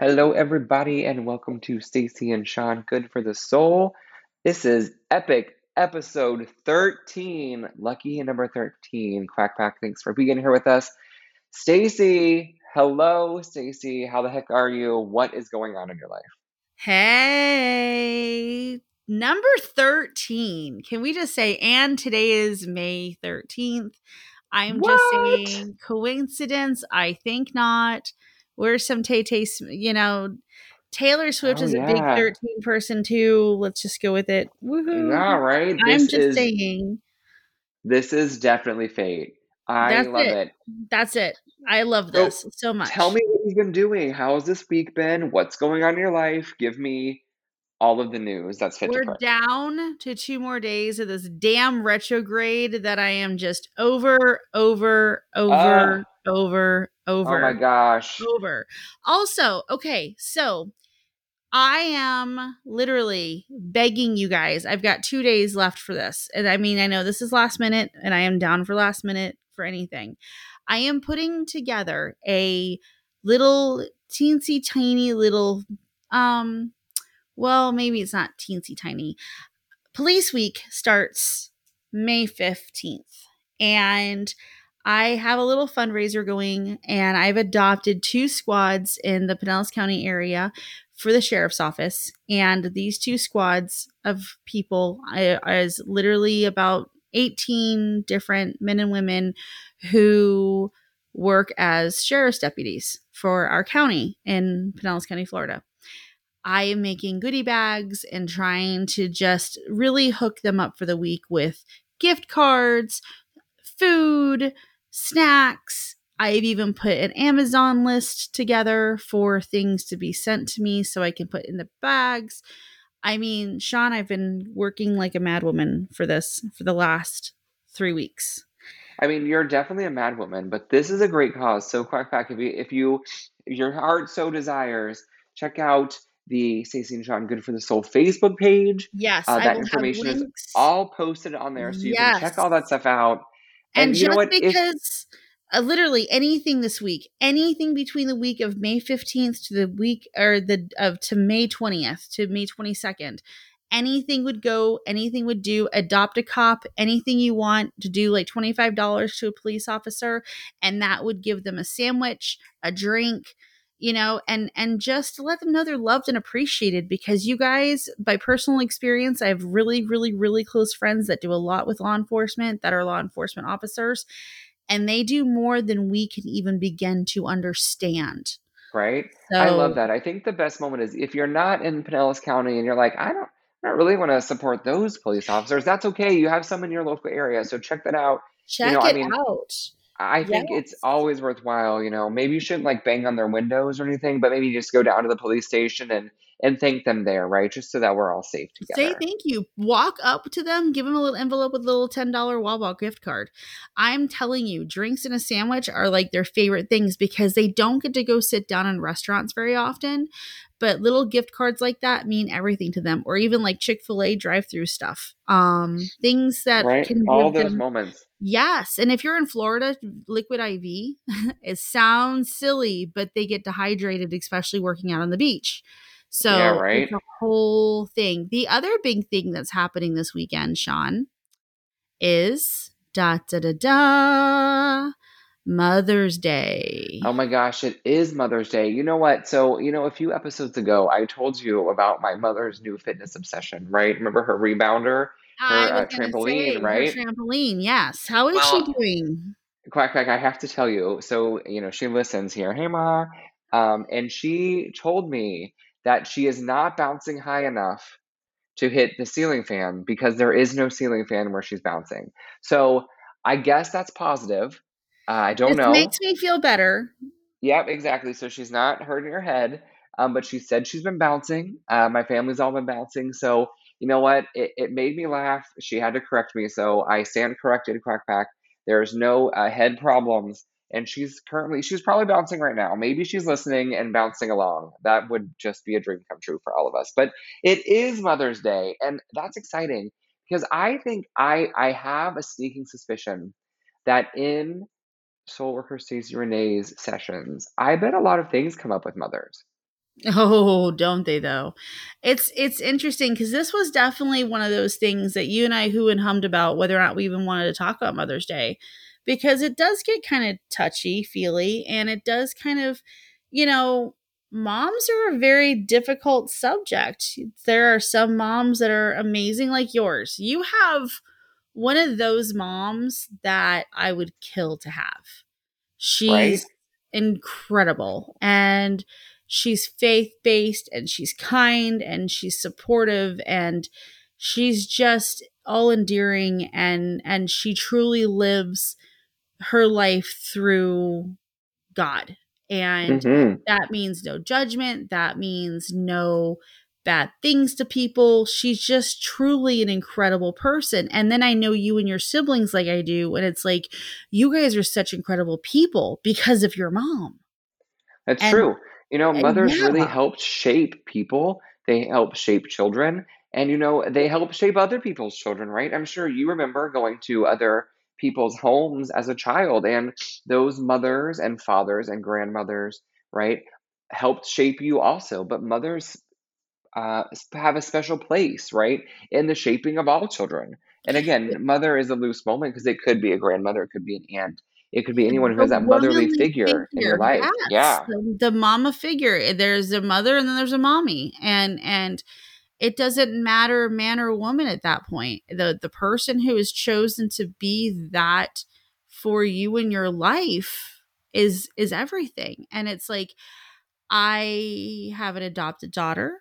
Hello, everybody, and welcome to Stacy and Sean Good for the Soul. This is epic episode 13, lucky number 13. Quack Pack, thanks for being here with us. Stacy, hello, Stacy. How the heck are you? What is going on in your life? Hey, number 13. Can we just say, and today is May 13th? I'm What? just saying, coincidence? I think not. Where's some Tay Tay, you know, Taylor Swift Oh, is a big 13 person too. Let's just go with it. Woohoo. Yeah, right? I'm This just is saying, this is definitely fate. I That's love it. it. that's it. I love this so much. Tell me what you've been doing. How's this week been? What's going on in your life? Give me all of the news that's fit We're print. down to two more days of this damn retrograde that I am just over, over, over, over, over. Oh my gosh. over. Also, okay, so I am literally begging you guys. I've got two days left for this. And I mean, I know this is last minute and I am down for last minute for anything. I am putting together a little teensy tiny little, um, well, maybe it's not teensy tiny. Police Week starts May 15th. And I have a little fundraiser going, and I've adopted two squads in the Pinellas County area for the sheriff's office. And these two squads of people is literally about 18 different men and women who work as sheriff's deputies for our county in Pinellas County, Florida. I am making goodie bags and trying to just really hook them up for the week with gift cards, food, snacks. I've even put an Amazon list together for things to be sent to me so I can put in the bags. I mean, Sean, I've been working like a madwoman for this for the last three weeks. I mean, you're definitely a madwoman, but this is a great cause. So, quack pack, if you if you if your heart so desires, check out the Stacy and Sean Good for the Soul Facebook page. Yes, Uh, that information is all posted on there, so you can check all that stuff out. And, And just what? If because uh, literally anything this week anything between the week of may 15th to the week or the of to may 20th to may 22nd anything would go anything would do adopt a cop anything you want to do like $25 to a police officer and that would give them a sandwich a drink you know and and just let them know they're loved and appreciated because you guys by personal experience i have really really really close friends that do a lot with law enforcement that are law enforcement officers and they do more than we can even begin to understand right, so I love that. I think the best moment is if you're not in Pinellas County and you're like, I don't, I don't really want to support those police officers. That's okay. You have some in your local area, so check that out. check you know, I it mean, out I think it's always worthwhile, you know, maybe you shouldn't like bang on their windows or anything, but maybe just go down to the police station and and thank them there, right? Just so that we're all safe together. Say thank you. Walk up to them, give them a little envelope with a little $10 Wawa gift card. I'm telling you, drinks and a sandwich are like their favorite things because they don't get to go sit down in restaurants very often. But little gift cards like that mean everything to them, or even like Chick fil A drive through stuff. Um, things that Right? can All those them moments. Yes, and if you're in Florida, liquid IV, it sounds silly, but they get dehydrated, especially working out on the beach. So Yeah, right? a whole thing. The other big thing that's happening this weekend, Sean, is da da da da Mother's Day. Oh my gosh, it is Mother's Day. You know what? So, you know, a few episodes ago, I told you about my mother's new fitness obsession, right? Remember her rebounder, her uh, trampoline, say, her right? trampoline, yes. How is Well, she doing? Quack Quack, I have to tell you. So, you know, she listens here. Hey, Ma. Um, and she told me that she is not bouncing high enough to hit the ceiling fan because there is no ceiling fan where she's bouncing. So, I guess that's positive. Uh, I don't This know. makes me feel better. Yep, exactly. So she's not hurting her head, um, but she said she's been bouncing. Uh, my family's all been bouncing. So, you know what? It, it made me laugh. She had to correct me. So I stand corrected, Quack Pack. There's no uh, head problems. And she's currently, she's probably bouncing right now. Maybe she's listening and bouncing along. That would just be a dream come true for all of us. But it is Mother's Day, and that's exciting because I think I I have a sneaking suspicion that in Soul Worker Stacy Renee's sessions, I bet a lot of things come up with mothers. Oh, don't they though? It's it's interesting because this was definitely one of those things that you and I who and hummed about whether or not we even wanted to talk about Mother's Day because it does get kind of touchy feely and it does kind of, you know, moms are a very difficult subject. There are some moms that are amazing like yours. You have one of those moms that I would kill to have. She's Right? incredible and she's faith-based and she's kind and she's supportive and she's just all endearing and and she truly lives her life through God. And hmm that means no judgment, that means no bad things to people. She's just truly an incredible person. And then I know you and your siblings like I do. And it's like, you guys are such incredible people because of your mom. That's And, true. You know, mothers really yeah, help shape people. They help shape children, and you know, they help shape other people's children, right? I'm sure you remember going to other people's homes as a child, and those mothers and fathers and grandmothers, right, helped shape you also. But mothers uh, have a special place, right, in the shaping of all children. And again, mother is a loose moment because it could be a grandmother, it could be an aunt, it could be anyone who has that motherly womanly figure in your life. yes, Yeah, the, the mama figure. There's a mother and then there's a mommy. And, and, it doesn't matter man or woman at that point the the person who is chosen to be that for you in your life is is everything and it's like i have an adopted daughter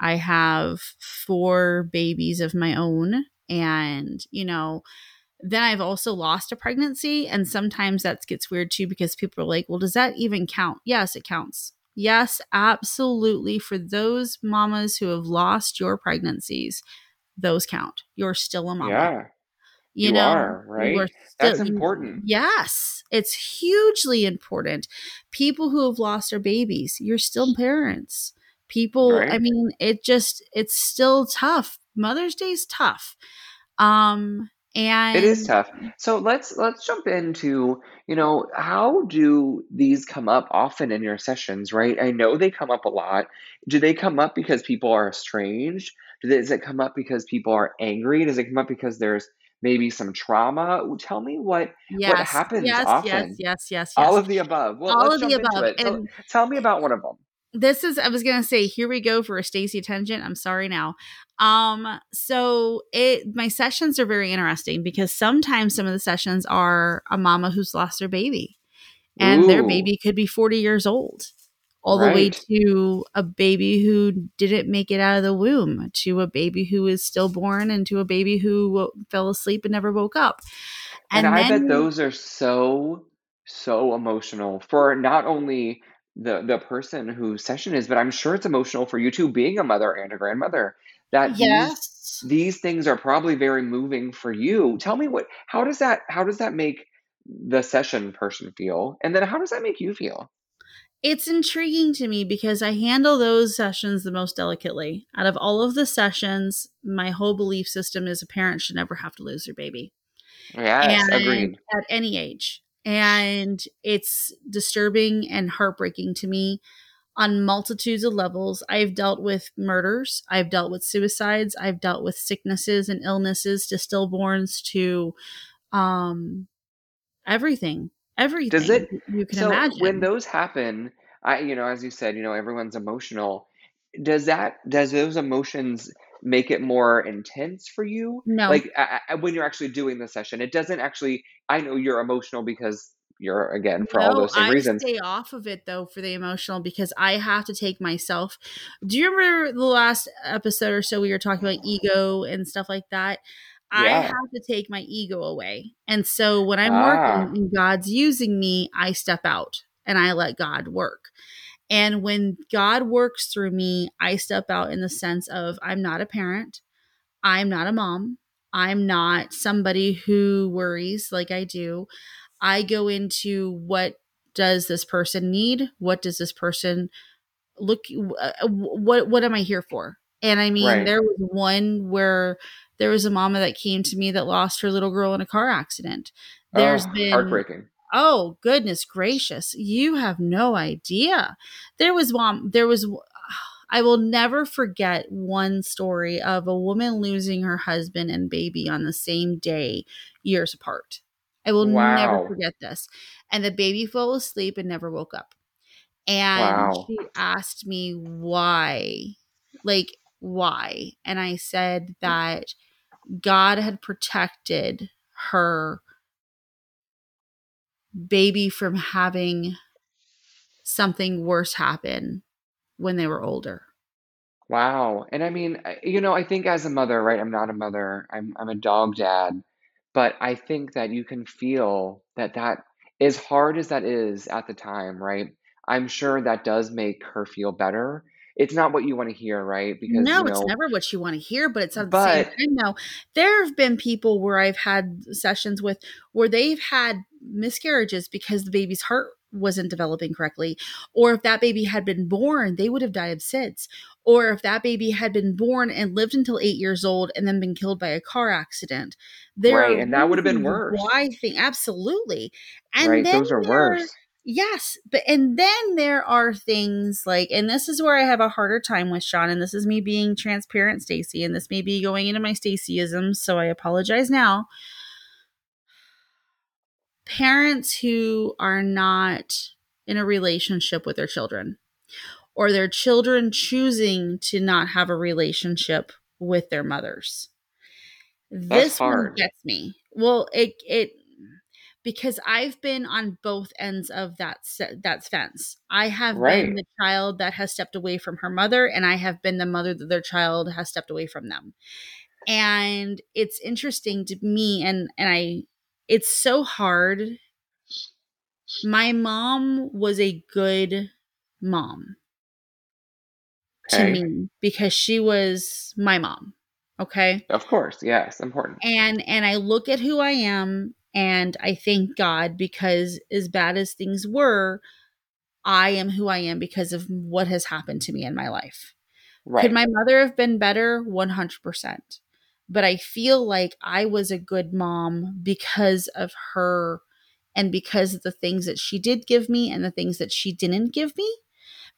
i have four babies of my own and you know then I've also lost a pregnancy. And sometimes that gets weird too because people are like, well, does that even count? Yes, it counts. Yes, absolutely. For those mamas who have lost your pregnancies, those count. You're still a mama. yeah, You you know, are, right? That's still, you, important, yes, it's hugely important. People who have lost their babies, you're still parents. People, I mean, it just, it's still tough. Mother's Day is tough. Um, and It is tough. So let's let's jump into, you know, how do these come up often in your sessions, right? I know they come up a lot. Do they come up because people are estranged? Do they, does it come up because people are angry? Does it come up because there's maybe some trauma? Tell me what what Yes, happens yes, yes, yes, yes, All of the above. Well, All of the above. Tell tell me about one of them. This is I was gonna say, here we go for a Stacy tangent. I'm sorry now. Um, so it my sessions are very interesting because sometimes some of the sessions are a mama who's lost their baby and their baby could be 40 years old. All the way to a baby who didn't make it out of the womb, to a baby who is stillborn, and to a baby who wo- fell asleep and never woke up. And And I bet then, those are so, so emotional for not only the the person whose session is, but I'm sure it's emotional for you too, being a mother and a grandmother, that these these things are probably very moving for you. Tell me what how does that how does that make the session person feel? And then how does that make you feel? It's intriguing to me because I handle those sessions the most delicately. Out of all of the sessions, my whole belief system is a parent should never have to lose their baby. Yes, And agreed. at any age. And it's disturbing and heartbreaking to me on multitudes of levels. I've dealt with murders, I've dealt with suicides, I've dealt with sicknesses and illnesses to stillborns to um everything. Does it you can so when those happen, I you know, as you said, you know, everyone's emotional. Does that does those emotions make it more intense for you? No, Like, I I when you're actually doing the session, it doesn't actually I know you're emotional because you're again, for all those same I reasons. stay off of it though for the emotional because I have to take myself. Do you remember the last episode or so we were talking about ego and stuff like that? I have to take my ego away. And so when I'm working Ah, and God's using me, I step out and I let God work. And when God works through me, I step out in the sense of I'm not a parent, I'm not a mom, I'm not somebody who worries like I do. I go into what does this person need? What does this person look uh, what what am I here for? And I mean, right. there was one where there was a mama that came to me that lost her little girl in a car accident. Oh, There's been heartbreaking. Oh goodness gracious, you have no idea. There was one. There was. I will never forget one story of a woman losing her husband and baby on the same day, years apart. I will Wow. never forget this. And the baby fell asleep and never woke up. And Wow. she asked me why, like, why? And I said mm. that God had protected her baby from having something worse happen when they were older. Wow. And I mean, you know, I think as a mother, right? I'm not a mother. I'm I'm a dog dad, but I think that you can feel that that as hard as that is at the time, right? I'm sure that does make her feel better. It's not what you want to hear, right? Because, No, you it's never what you want to hear, but it's at the same time though. There have been people where I've had sessions with where they've had miscarriages because the baby's heart wasn't developing correctly. Or if that baby had been born, they would have died of SIDS. Or if that baby had been born and lived until eight years old and then been killed by a car accident. There right, and that would have been worse, why thing absolutely. And right? Those are worse. Yes, but and then there are things like, and this is where I have a harder time with Sean, and this is me being transparent, Stacy, and this may be going into my Stacyism, so I apologize now. Parents who are not in a relationship with their children, or their children choosing to not have a relationship with their mothers. This one gets me. Well, it it because I've been on both ends of that that fence. I have been the child that has stepped away from her mother, and I have been the mother that their child has stepped away from them. And it's interesting to me, and and I, it's so hard. My mom was a good mom to me because she was my mom. Okay. Of course. Yes. Important. and and i look at who i am and i thank god because as bad as things were i am who i am because of what has happened to me in my life. Right. could my mother have been better? 100% but i feel like i was a good mom because of her and because of the things that she did give me and the things that she didn't give me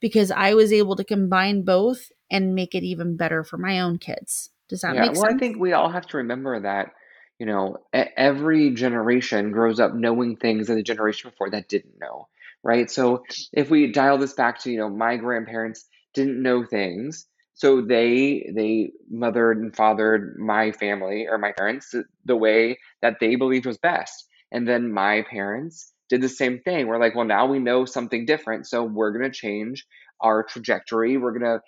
because i was able to combine both and make it even better for my own kids. Does that Yeah, make well, I think we all have to remember that, you know, every generation grows up knowing things that the generation before that didn't know, right? So if we dial this back to, you know, my grandparents didn't know things, so they they mothered and fathered my family or my parents the way that they believed was best. And then my parents did the same thing. We're like, well, now we know something different, so we're going to change our trajectory. We're going to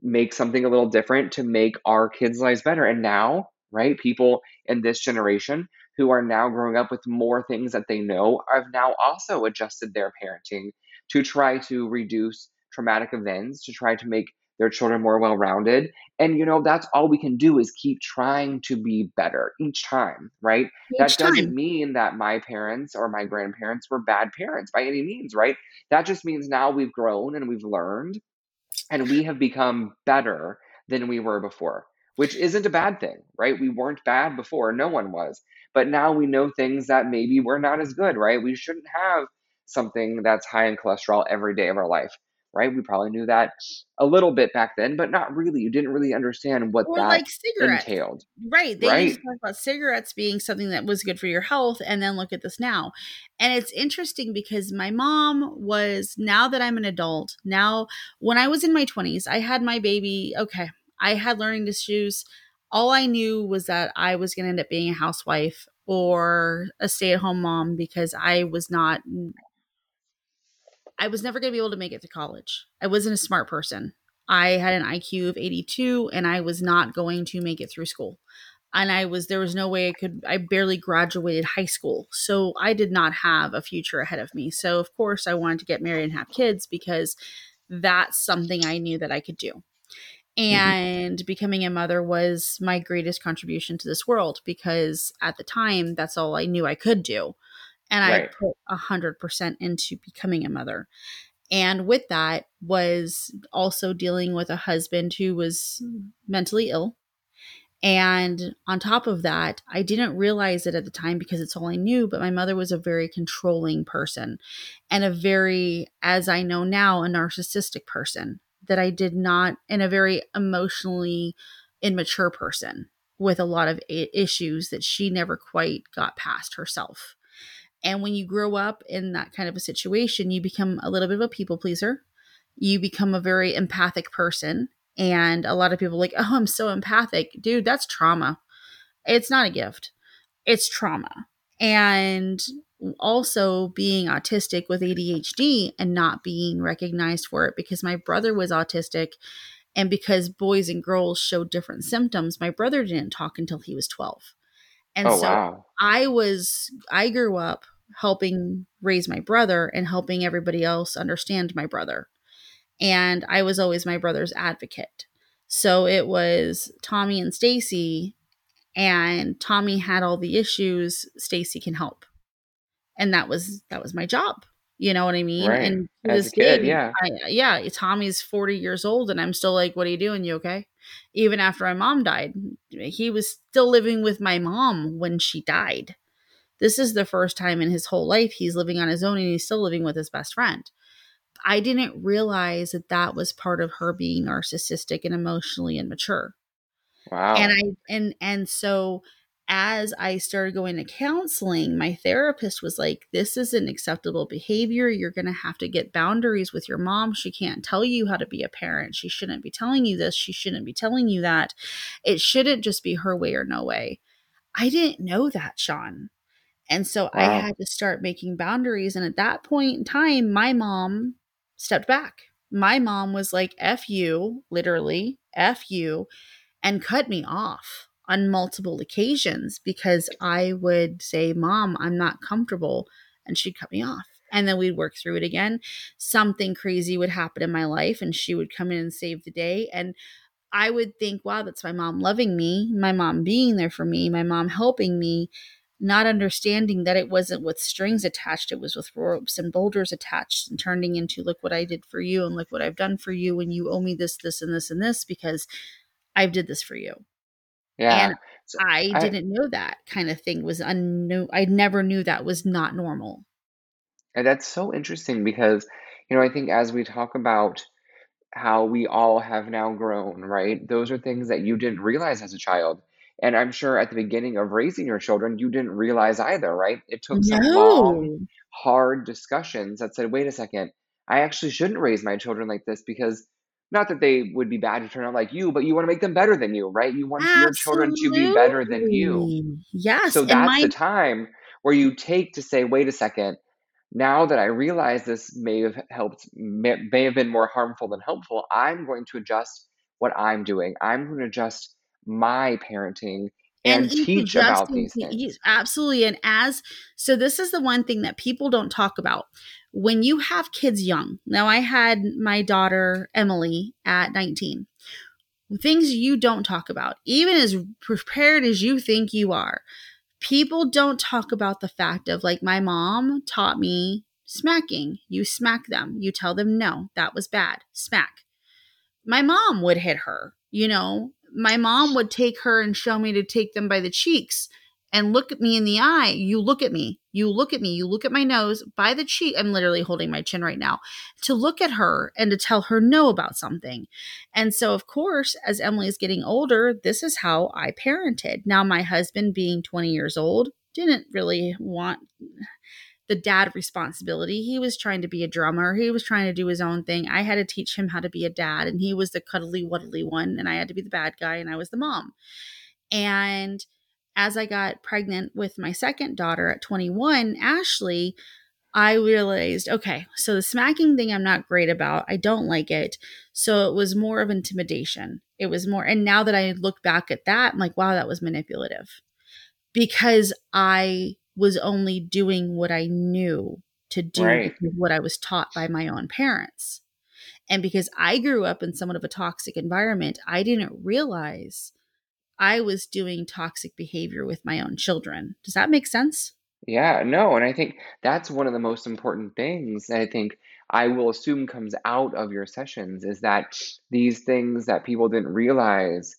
make something a little different to make our kids' lives better. And now, right, people in this generation who are now growing up with more things that they know have now also adjusted their parenting to try to reduce traumatic events, to try to make their children more well rounded. And, you know, that's all we can do is keep trying to be better each time, right? That doesn't time mean that my parents or my grandparents were bad parents by any means, right? That just means now we've grown and we've learned and we have become better than we were before, which isn't a bad thing, right? We weren't bad before, no one was. But now we know things that maybe we're not as good, right? We shouldn't have something that's high in cholesterol every day of our life, right? We probably knew that a little bit back then, but not really. You didn't really understand what or that like cigarettes entailed, right they right? used to talk about cigarettes being something that was good for your health and then look at this now and it's interesting because my mom was now that i'm an adult now when i was in my 20s i had my baby okay i had learning issues all i knew was that i was going to end up being a housewife or a stay-at-home mom because i was not I was never going to be able to make it to college. I wasn't a smart person. I had an IQ of 82 and I was not going to make it through school. And I was, there was no way I could, I barely graduated high school. So I did not have a future ahead of me. So, of course, I wanted to get married and have kids because that's something I knew that I could do. Hmm And becoming a mother was my greatest contribution to this world because at the time, that's all I knew I could do. And I put a hundred percent into becoming a mother. And with that was also dealing with a husband who was mentally ill. And on top of that, I didn't realize it at the time because it's all I knew, but my mother was a very controlling person and a very, as I know now, a narcissistic person that I did not, and a very emotionally immature person with a lot of issues that she never quite got past herself. And when you grow up in that kind of a situation, you become a little bit of a people pleaser. You become a very empathic person and a lot of people like, oh, I'm so empathic. Dude, that's trauma. It's not a gift, it's trauma. And also being autistic with ADHD and not being recognized for it because my brother was autistic and because boys and girls showed different symptoms, my brother didn't talk until he was 12. And oh, so wow. I was, I grew up helping raise my brother and helping everybody else understand my brother and I was always my brother's advocate. So it was Tommy and Stacy and Tommy had all the issues, Stacy can help. And that was that was my job. You know what I mean? Right. And As this kid, day, yeah. I, yeah, Tommy's 40 years old and I'm still like, what are you doing? You okay? Even after my mom died, he was still living with my mom when she died. This is the first time in his whole life he's living on his own and he's still living with his best friend. I didn't realize that that was part of her being narcissistic and emotionally immature. Wow. And I and and so as I started going to counseling, my therapist was like, This isn't acceptable behavior. You're going to have to get boundaries with your mom. She can't tell you how to be a parent. She shouldn't be telling you this. She shouldn't be telling you that. It shouldn't just be her way or no way. I didn't know that, Sean. And so wow. I had to start making boundaries. And at that point in time, my mom stepped back. My mom was like, F you, literally, F you, and cut me off on multiple occasions because I would say, Mom, I'm not comfortable. And she'd cut me off. And then we'd work through it again. Something crazy would happen in my life, and she would come in and save the day. And I would think, wow, that's my mom loving me, my mom being there for me, my mom helping me not understanding that it wasn't with strings attached, it was with ropes and boulders attached and turning into look what I did for you and look what I've done for you and you owe me this, this, and this and this because I've did this for you. Yeah. And I, I didn't know that kind of thing was unknown. I never knew that was not normal. And that's so interesting because, you know, I think as we talk about how we all have now grown, right? Those are things that you didn't realize as a child. And I'm sure at the beginning of raising your children, you didn't realize either, right? It took some long, hard discussions that said, wait a second, I actually shouldn't raise my children like this because not that they would be bad to turn out like you, but you want to make them better than you, right? You want your children to be better than you. Yes. So that's my- the time where you take to say, wait a second, now that I realize this may have helped, may, may have been more harmful than helpful, I'm going to adjust what I'm doing. I'm going to adjust my parenting and, and teach about these things. Absolutely. And as so, this is the one thing that people don't talk about. When you have kids young, now I had my daughter Emily at 19. Things you don't talk about, even as prepared as you think you are, people don't talk about the fact of like my mom taught me smacking. You smack them, you tell them no, that was bad, smack. My mom would hit her, you know, my mom would take her and show me to take them by the cheeks and look at me in the eye. You look at me. You look at me. You look at my nose by the cheek. I'm literally holding my chin right now to look at her and to tell her no about something. And so, of course, as Emily is getting older, this is how I parented. Now, my husband, being 20 years old, didn't really want the dad responsibility. He was trying to be a drummer. He was trying to do his own thing. I had to teach him how to be a dad, and he was the cuddly wuddly one, and I had to be the bad guy, and I was the mom. And as I got pregnant with my second daughter at 21, Ashley, I realized, okay, so the smacking thing I'm not great about. I don't like it. So it was more of intimidation. It was more, and now that I look back at that, I'm like, wow, that was manipulative because I was only doing what I knew to do right. what I was taught by my own parents. And because I grew up in somewhat of a toxic environment, I didn't realize I was doing toxic behavior with my own children. Does that make sense? Yeah, no. And I think that's one of the most important things I think I will assume comes out of your sessions is that these things that people didn't realize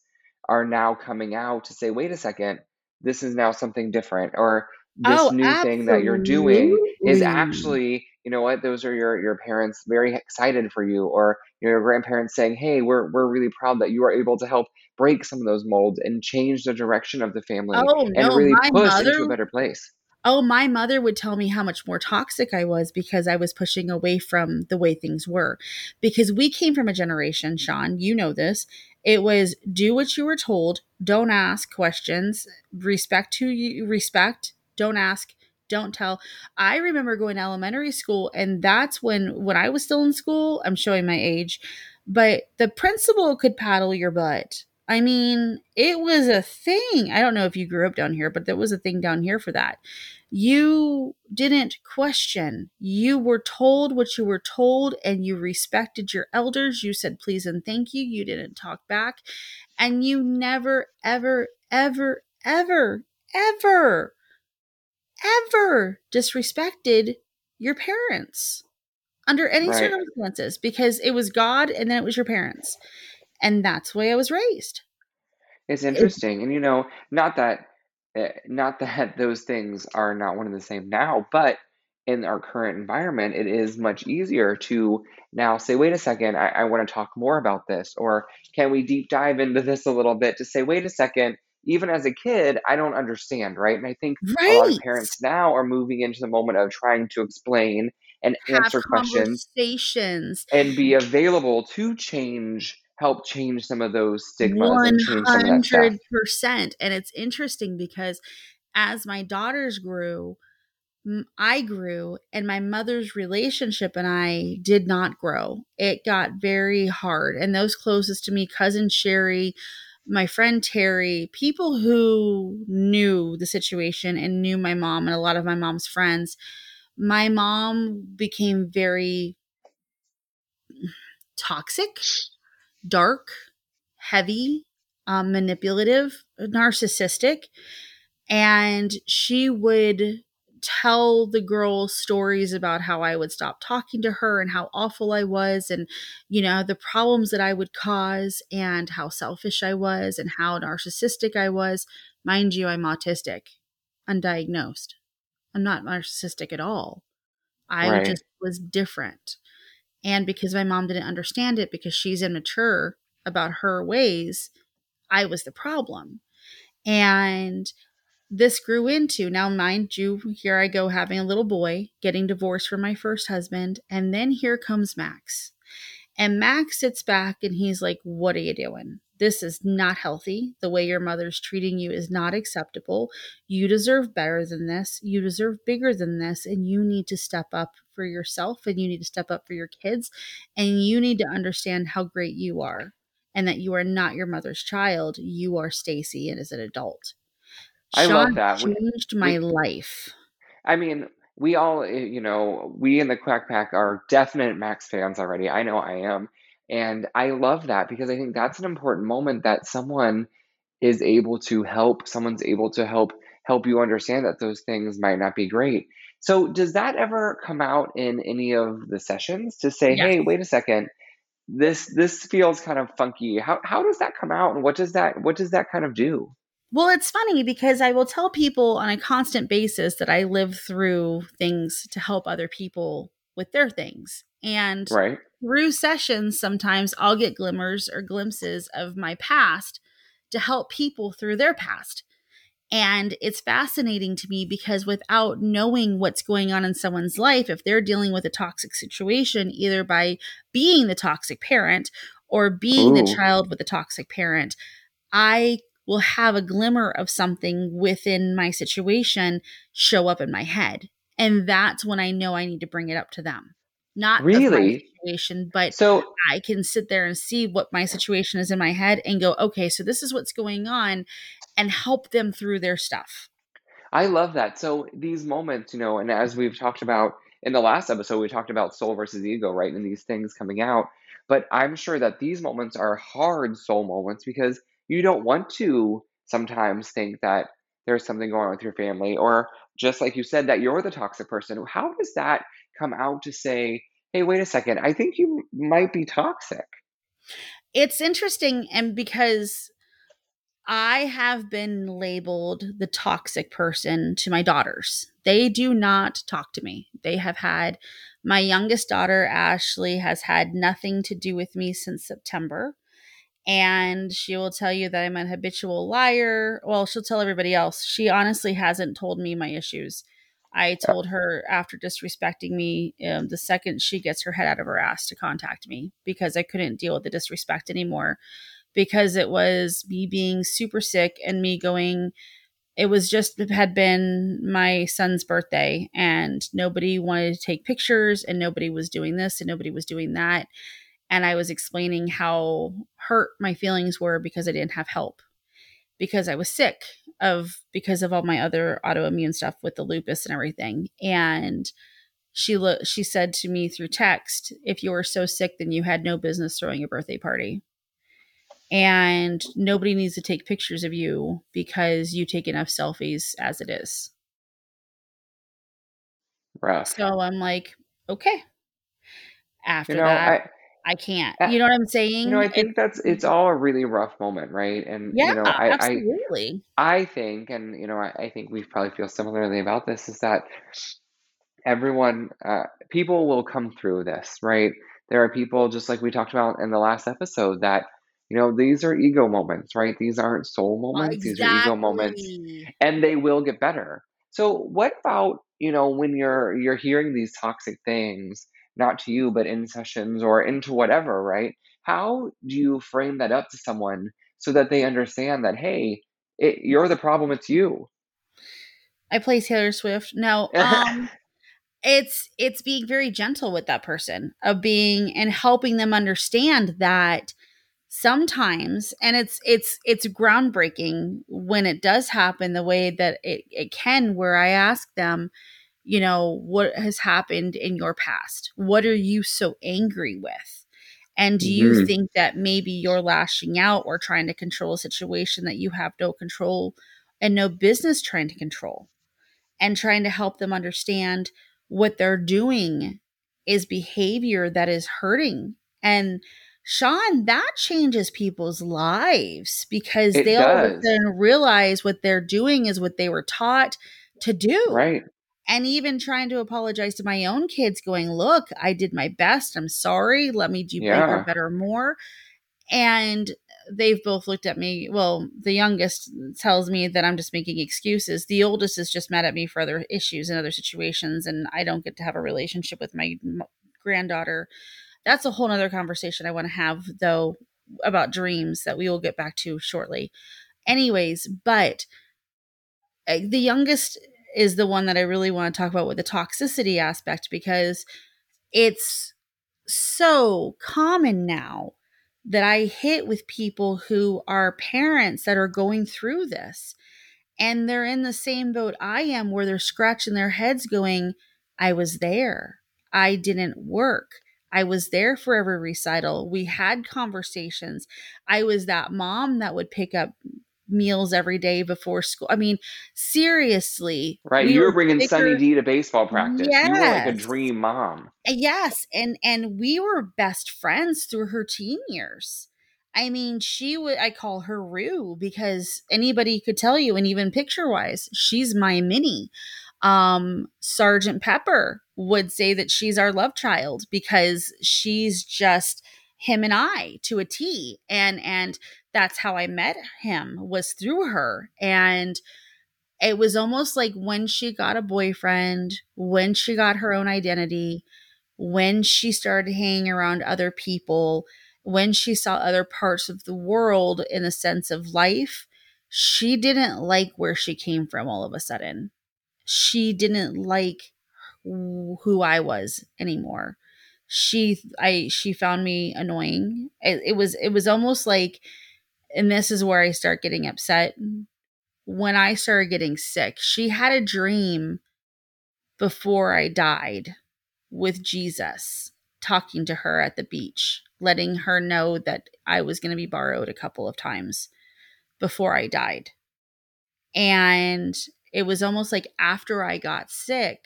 are now coming out to say, wait a second, this is now something different, or this Oh, new thing that you're doing is actually, you know what, those are your your parents very excited for you, or your grandparents saying, hey, we're we're really proud that you are able to help break some of those molds and change the direction of the family Oh, and no, really push into a better place. Oh, my mother would tell me how much more toxic I was because I was pushing away from the way things were. Because we came from a generation, Sean, you know this. It was do what you were told, don't ask questions, respect who you respect, don't ask, don't tell. I remember going to elementary school and that's when when I was still in school, I'm showing my age, but the principal could paddle your butt. I mean, it was a thing. I don't know if you grew up down here, but there was a thing down here for that you didn't question. You were told what you were told and you respected your elders. You said please and thank you. You didn't talk back. And you never, ever, ever, ever, ever, ever disrespected your parents under any Right. circumstances because it was God and then it was your parents. And that's the way I was raised. It's It- interesting, and you know, not that, eh, not that those things are not one and the same now, but in our current environment, it is much easier to now say, "Wait a second, I, I want to talk more about this," or "Can we deep dive into this a little bit?" To say, "Wait a second, even as a kid, I don't understand," right? And I think a lot of parents now are moving into the moment of trying to explain and Have answer questions and be available to change, help change some of those stigmas and change some of that stuff. 100%. And it's interesting because as my daughters grew, I grew, and my mother's relationship and I did not grow. It got very hard. And those closest to me, cousin Sherry, my friend Terry, people who knew the situation and knew my mom and a lot of my mom's friends, my mom became very toxic dark, heavy, um, manipulative, narcissistic. And she would tell the girls stories about how I would stop talking to her and how awful I was and you know the problems that I would cause and how selfish I was and how narcissistic I was mind you I'm autistic undiagnosed I'm not narcissistic at all I Right. just was different and because my mom didn't understand it because she's immature about her ways, I was the problem. And this grew into now, mind you, here I go having a little boy, getting divorced from my first husband. And then here comes Max. And Max sits back and he's like, What are you doing? This is not healthy. The way your mother's treating you is not acceptable. You deserve better than this. You deserve bigger than this. And you need to step up for yourself and you need to step up for your kids. And you need to understand how great you are and that you are not your mother's child. You are Stacy and as an adult. I love Sean that. We, changed my we life. I mean, we all, eh, you know, we in the Quack Pack are definite Max fans already. I know I am. And I love that because I think that's an important moment that someone is able to help, someone's able to help help you understand that those things might not be great. So, does that ever come out in any of the sessions to say, Yes. "Hey, wait a second, this this feels kind of funky." How how does that come out and what does that what does that kind of do? Well, it's funny because I will tell people on a constant basis that I live through things to help other people with their things. And Right? through sessions, sometimes I'll get glimmers or glimpses of my past to help people through their past. And it's fascinating to me because without knowing what's going on in someone's life, if they're dealing with a toxic situation, either by being the toxic parent or being the child with the toxic parent, I will have a glimmer of something within my situation show up in my head. And that's when I know I need to bring it up to them. Not Really? situation, but So, I can sit there and see what my situation is in my head and go, okay, so this is what's going on and help them through their stuff. I love that. So these moments, you know, and as we've talked about in the last episode, we talked about soul versus ego, right? And these things coming out. But I'm sure that these moments are hard soul moments because you don't want to sometimes think that there's something going on with your family, or just like you said, that you're the toxic person. How does that come out to say, hey, wait a second, I think you might be toxic? It's interesting and because I have been labeled the toxic person to my daughters. They do not talk to me. They have had my youngest daughter, Ashley, has had nothing to do with me since September. And she will tell you that I'm an habitual liar. Well, she'll tell everybody else. She honestly hasn't told me my issues. I told her after disrespecting me, um, the second she gets her head out of her ass to contact me because I couldn't deal with the disrespect anymore because it was me being super sick and me going it was just it had been my son's birthday and nobody wanted to take pictures and nobody was doing this and nobody was doing that and i was explaining how hurt my feelings were because i didn't have help because i was sick of because of all my other autoimmune stuff with the lupus and everything and she lo- she said to me through text if you were so sick then you had no business throwing a birthday party and nobody needs to take pictures of you because you take enough selfies as it is. Rough. So I'm like, okay. After you know, that, I, I can't. You know what I'm saying? You know, I think that's it's all a really rough moment, right? And yeah, you know, I, absolutely. I, I think, and you know, I, I think we probably feel similarly about this, is that everyone, uh, people will come through this, right? There are people, just like we talked about in the last episode, that you know, these are ego moments, right? These aren't soul moments. Exactly. These are ego moments, and they will get better. So, what about you know when you're you're hearing these toxic things, not to you, but in sessions or into whatever, right? How do you frame that up to someone so that they understand that hey, it, you're the problem, it's you. I play Taylor Swift. No, um, it's it's being very gentle with that person of being and helping them understand that sometimes and it's it's it's groundbreaking when it does happen the way that it, it can where i ask them you know what has happened in your past what are you so angry with and do you mm-hmm. think that maybe you're lashing out or trying to control a situation that you have no control and no business trying to control and trying to help them understand what they're doing is behavior that is hurting and Sean, that changes people's lives because it they all then realize what they're doing is what they were taught to do. Right. And even trying to apologize to my own kids, going, Look, I did my best. I'm sorry. Let me do yeah. bigger, better, more. And they've both looked at me. Well, the youngest tells me that I'm just making excuses. The oldest is just mad at me for other issues and other situations. And I don't get to have a relationship with my granddaughter that's a whole nother conversation I want to have though about dreams that we will get back to shortly. Anyways, but uh, the youngest is the one that I really want to talk about with the toxicity aspect because it's so common now that I hit with people who are parents that are going through this and they're in the same boat I am where they're scratching their heads going, I was there. I didn't work. I was there for every recital. We had conversations. I was that mom that would pick up meals every day before school. I mean, seriously. Right. We you were bringing bigger... Sunny D to baseball practice. Yes. You were like a dream mom. Yes. And and we were best friends through her teen years. I mean, she would I call her Rue because anybody could tell you, and even picture wise, she's my mini um, Sergeant Pepper would say that she's our love child because she's just him and I to a T. And and that's how I met him was through her. And it was almost like when she got a boyfriend, when she got her own identity, when she started hanging around other people, when she saw other parts of the world in the sense of life, she didn't like where she came from all of a sudden she didn't like who I was anymore. She I she found me annoying. It, it was it was almost like and this is where I start getting upset when I started getting sick. She had a dream before I died with Jesus talking to her at the beach, letting her know that I was going to be borrowed a couple of times before I died. And it was almost like after I got sick,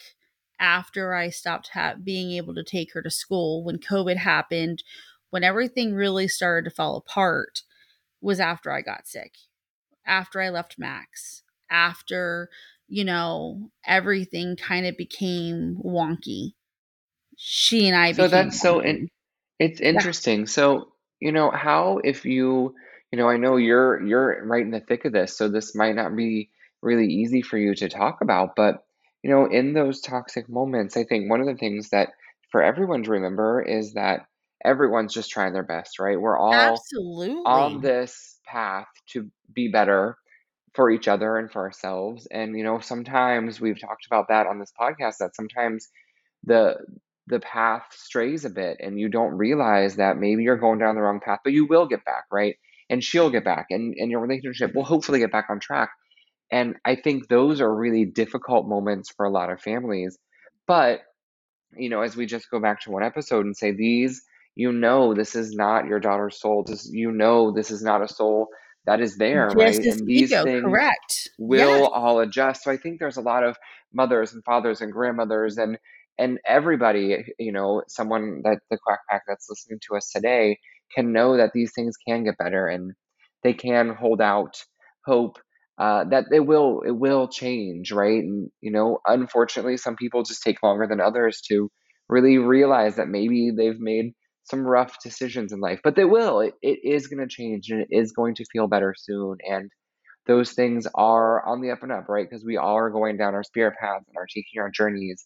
after I stopped ha- being able to take her to school, when COVID happened, when everything really started to fall apart, was after I got sick. after I left Max, after, you know, everything kind of became wonky. She and I So that's so in it's Yeah, interesting. So, you know, how if you, you know, I know you're you're right in the thick of this, so this might not be really easy for you to talk about, but you know, in those toxic moments, I think one of the things that for everyone to remember is that everyone's just trying their best, right? We're all on this path to be better for each other and for ourselves. And, you know, sometimes we've talked about that on this podcast that sometimes the the path strays a bit and you don't realize that maybe you're going down the wrong path, but you will get back, right? And she'll get back and, and your relationship will hopefully get back on track. And I think those are really difficult moments for a lot of families. But you know, as we just go back to one episode and say these, you know, this is not your daughter's soul. This, you know, this is not a soul that is there, Just right? And these ego, things correct. Yes. will all adjust. So I think there's a lot of mothers and fathers and grandmothers and and everybody, you know, someone that the quack pack that's listening to us today can know that these things can get better and they can hold out hope uh, that it will it will change, right? And you know, unfortunately, some people just take longer than others to really realize that maybe they've made some rough decisions in life, but they will. It, it is going to change and it is going to feel better soon. And those things are on the up and up, right? Because we all are going down our spirit paths and are taking our journeys.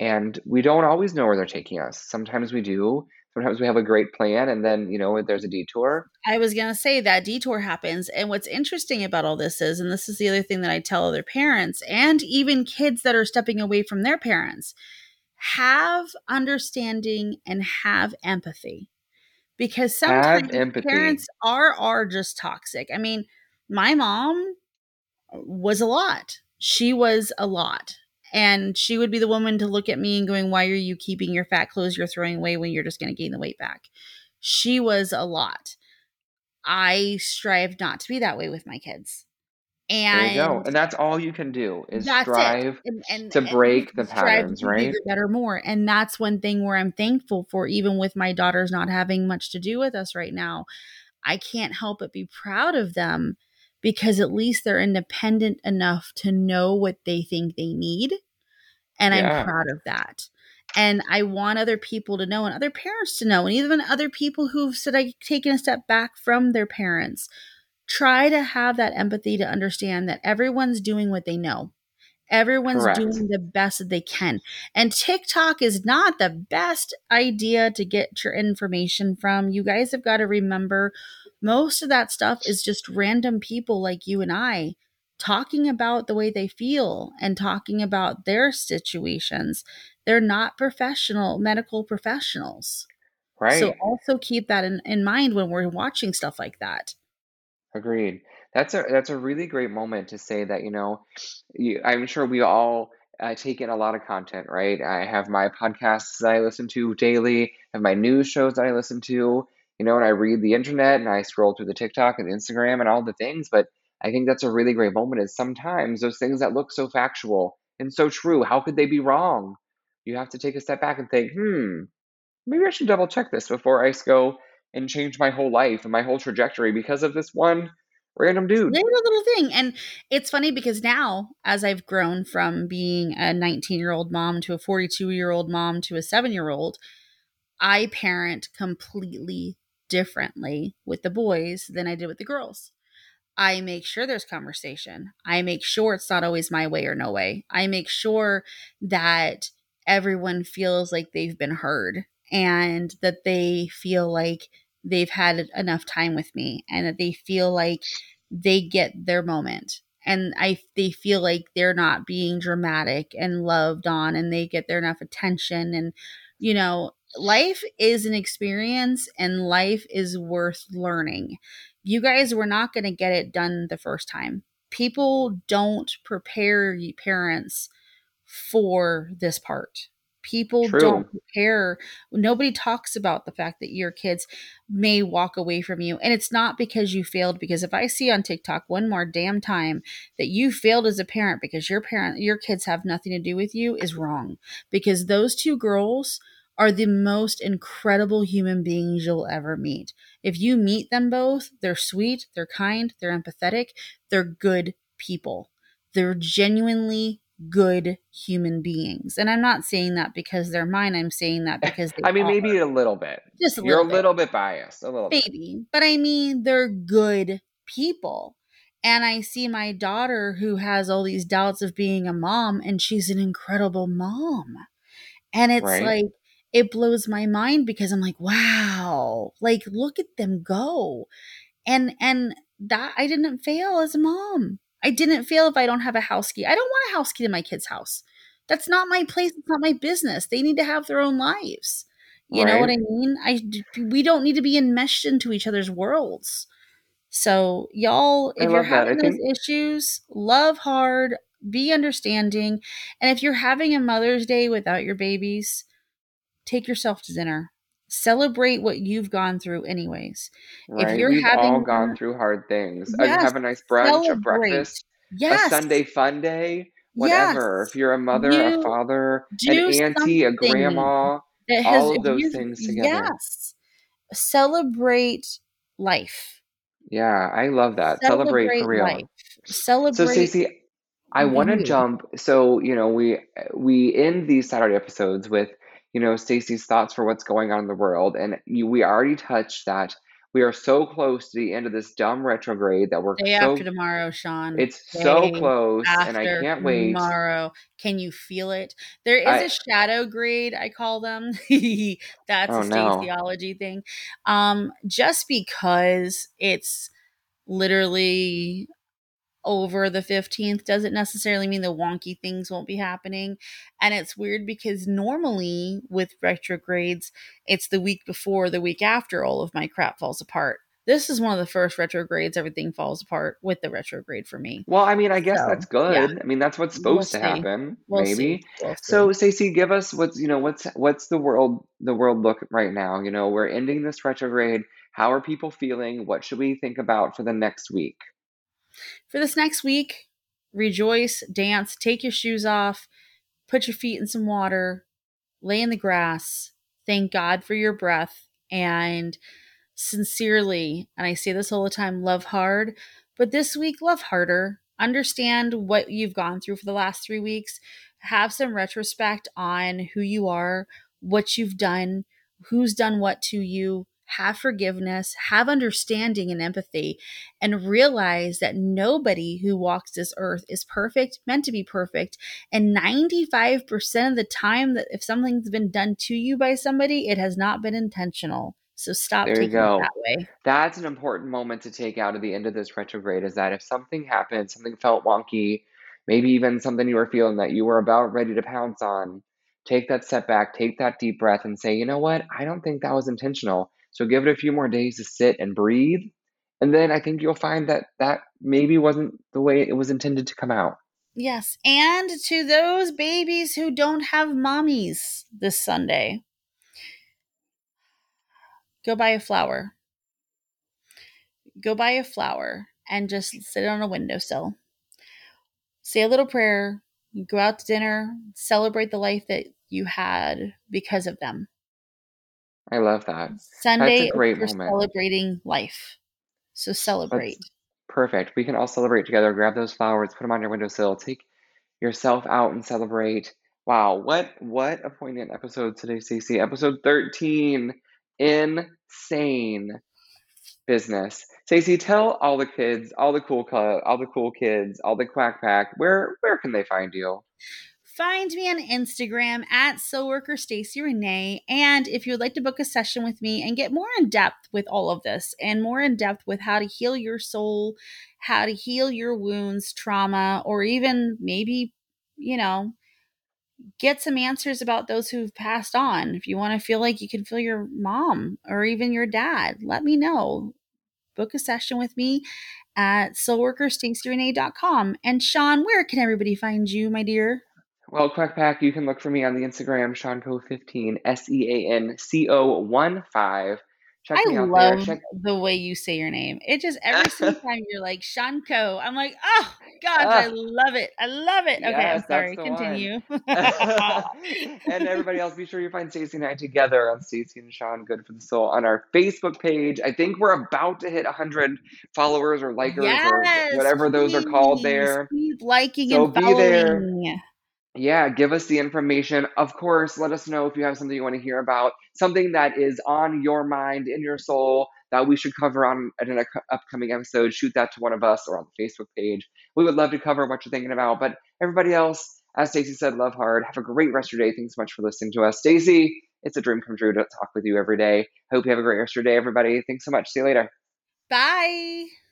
And we don't always know where they're taking us. Sometimes we do. Sometimes we have a great plan and then, you know, there's a detour. I was going to say that detour happens. And what's interesting about all this is, and this is the other thing that I tell other parents and even kids that are stepping away from their parents have understanding and have empathy because sometimes parents are are just toxic. I mean, my mom was a lot. She was a lot. And she would be the woman to look at me and going, Why are you keeping your fat clothes you're throwing away when you're just going to gain the weight back? She was a lot. I strive not to be that way with my kids. There you go. And And that's all you can do is strive And and to and break the patterns, right? bigger, better, more. And that's one thing where I'm thankful for, even with my daughters not having much to do with us right now. I can't help but be proud of them because at least they're independent enough to know what they think they need. And I'm proud of that. And I want other people to know and other parents to know, and even other people who've said I've taken a step back from their parents. Try to have that empathy to understand that everyone's doing what they know Everyone's correct. doing the best that they can. And TikTok is not the best idea to get your information from. You guys have got to remember most of that stuff is just random people like you and I talking about the way they feel and talking about their situations. They're not professional medical professionals. Right. So also keep that in, in mind when we're watching stuff like that. Agreed. That's a that's a really great moment to say that, you know, you, I'm sure we all uh, take in a lot of content, right? I have my podcasts that I listen to daily, I have my news shows that I listen to, you know, and I read the internet and I scroll through the TikTok and Instagram and all the things. But I think that's a really great moment is sometimes those things that look so factual and so true, how could they be wrong? You have to take a step back and think, hmm, maybe I should double check this before I go and change my whole life and my whole trajectory because of this one random dude. little little thing and it's funny because now as i've grown from being a 19 year old mom to a 42 year old mom to a 7 year old i parent completely differently with the boys than i did with the girls I make sure there's conversation. I make sure it's not always my way or no way. I make sure that everyone feels like they've been heard and that they feel like they've had enough time with me and that they feel like they get their moment and I they feel like they're not being dramatic and loved on and they get their enough attention and you know life is an experience and life is worth learning you guys were not going to get it done the first time. People don't prepare parents for this part. People don't True. prepare. Nobody talks about the fact that your kids may walk away from you. And it's not because you failed. Because if I see on TikTok one more damn time that you failed as a parent because your parent, your kids have nothing to do with you, is wrong. Because those two girls are the most incredible human beings you'll ever meet. If you meet them both, they're sweet, they're kind, they're empathetic, they're good people. They're genuinely good human beings. And I'm not saying that because they're mine. I'm saying that because I mean, are. maybe a little bit. Just a You're little a little bit, bit biased, a little maybe. Bit. But I mean, they're good people. And I see my daughter who has all these doubts of being a mom, and she's an incredible mom. And it's right. like, it blows my mind because I'm like, wow, like look at them go. And and that I didn't fail as a mom. I didn't fail if I don't have a house key. I don't want a house key to my kid's house. That's not my place. It's not my business. They need to have their own lives. You right. know what I mean? I we don't need to be enmeshed into each other's worlds. So y'all, if you're having those think- issues, love hard, be understanding, and if you're having a Mother's Day without your babies, take yourself to dinner celebrate what you've gone through anyways right. if you're We've having all gone through hard things yes, have a nice brunch celebrate. a breakfast yes. a sunday fun day whatever yes. if you're a mother you a father an auntie a grandma has, all of those things together yes celebrate life yeah i love that celebrate, celebrate for real life. celebrate so Stacy, I want to jump. So you know, we we end these Saturday episodes with you know, Stacy's thoughts for what's going on in the world. And you, we already touched that we are so close to the end of this dumb retrograde that we're day so, after tomorrow, Sean. It's day so close, and I can't wait. Tomorrow, can you feel it? There is I, a shadow grade, I call them. That's oh, a Stacyology no. thing. Um, just because it's literally over the 15th doesn't necessarily mean the wonky things won't be happening. And it's weird because normally with retrogrades, it's the week before, the week after all of my crap falls apart. This is one of the first retrogrades everything falls apart with the retrograde for me. Well, I mean, I guess so, that's good. Yeah. I mean, that's what's supposed we'll to happen, we'll maybe. We'll so, Stacy, give us what's, you know, what's what's the world the world look right now? You know, we're ending this retrograde. How are people feeling? What should we think about for the next week? For this next week, rejoice, dance, take your shoes off, put your feet in some water, lay in the grass, thank God for your breath, and sincerely, and I say this all the time, love hard, but this week, love harder. Understand what you've gone through for the last three weeks. Have some retrospect on who you are, what you've done, who's done what to you, have forgiveness, have understanding and empathy, and realize that nobody who walks this earth is perfect, meant to be perfect. And 95% of the time that if something's been done to you by somebody, it has not been intentional. So stop there taking it that way. That's an important moment to take out of the end of this retrograde is that if something happened, something felt wonky, maybe even something you were feeling that you were about ready to pounce on, take that step back, take that deep breath and say, you know what? I don't think that was intentional. So give it a few more days to sit and breathe. And then I think you'll find that that maybe wasn't the way it was intended to come out. Yes. And to those babies who don't have mommies this Sunday, go buy a flower. Go buy a flower and just sit on a windowsill. Say a little prayer, go out to dinner, celebrate the life that you had because of them. I love that. Sunday That's a great moment. celebrating life. So celebrate. That's perfect. We can all celebrate together. Grab those flowers, put them on your windowsill, take yourself out and celebrate. Wow, what what a poignant episode today, Stacy. Episode 13. Insane business. Stacy, tell all the kids, all the cool all the cool kids, all the quack pack, where where can they find you? Find me on Instagram at Soulworker Stacy Renee. And if you would like to book a session with me and get more in depth with all of this and more in depth with how to heal your soul, how to heal your wounds, trauma, or even maybe, you know, get some answers about those who've passed on. If you want to feel like you can feel your mom or even your dad, let me know. Book a session with me at soulworkerstacyrenee.com. And Sean, where can everybody find you, my dear? Well, Quack Pack, you can look for me on the Instagram, SeanCo15, S E A N C O 1 5. Check I me out love there. Check. the way you say your name. It just every single time you're like Shanko, I'm like, oh gosh, I Ah. love it. I love it. Okay, Yes, I'm sorry. that's the one. Continue. and everybody else, be sure you find Stacy and I together on Stacy and Sean Good for the Soul on our Facebook page. I think we're about to hit 100 followers or likers yes, or whatever those are called there. Keep liking So and be following. there. Yeah, give us the information. Of course, let us know if you have something you want to hear about, something that is on your mind, in your soul, that we should cover on an upcoming episode. Shoot that to one of us or on the Facebook page. We would love to cover what you're thinking about. But everybody else, as Stacy said, love hard. Have a great rest of your day. Thanks so much for listening to us. Stacy, it's a dream come true to talk with you every day. Hope you have a great rest of your day, everybody. Thanks so much. See you later. Bye.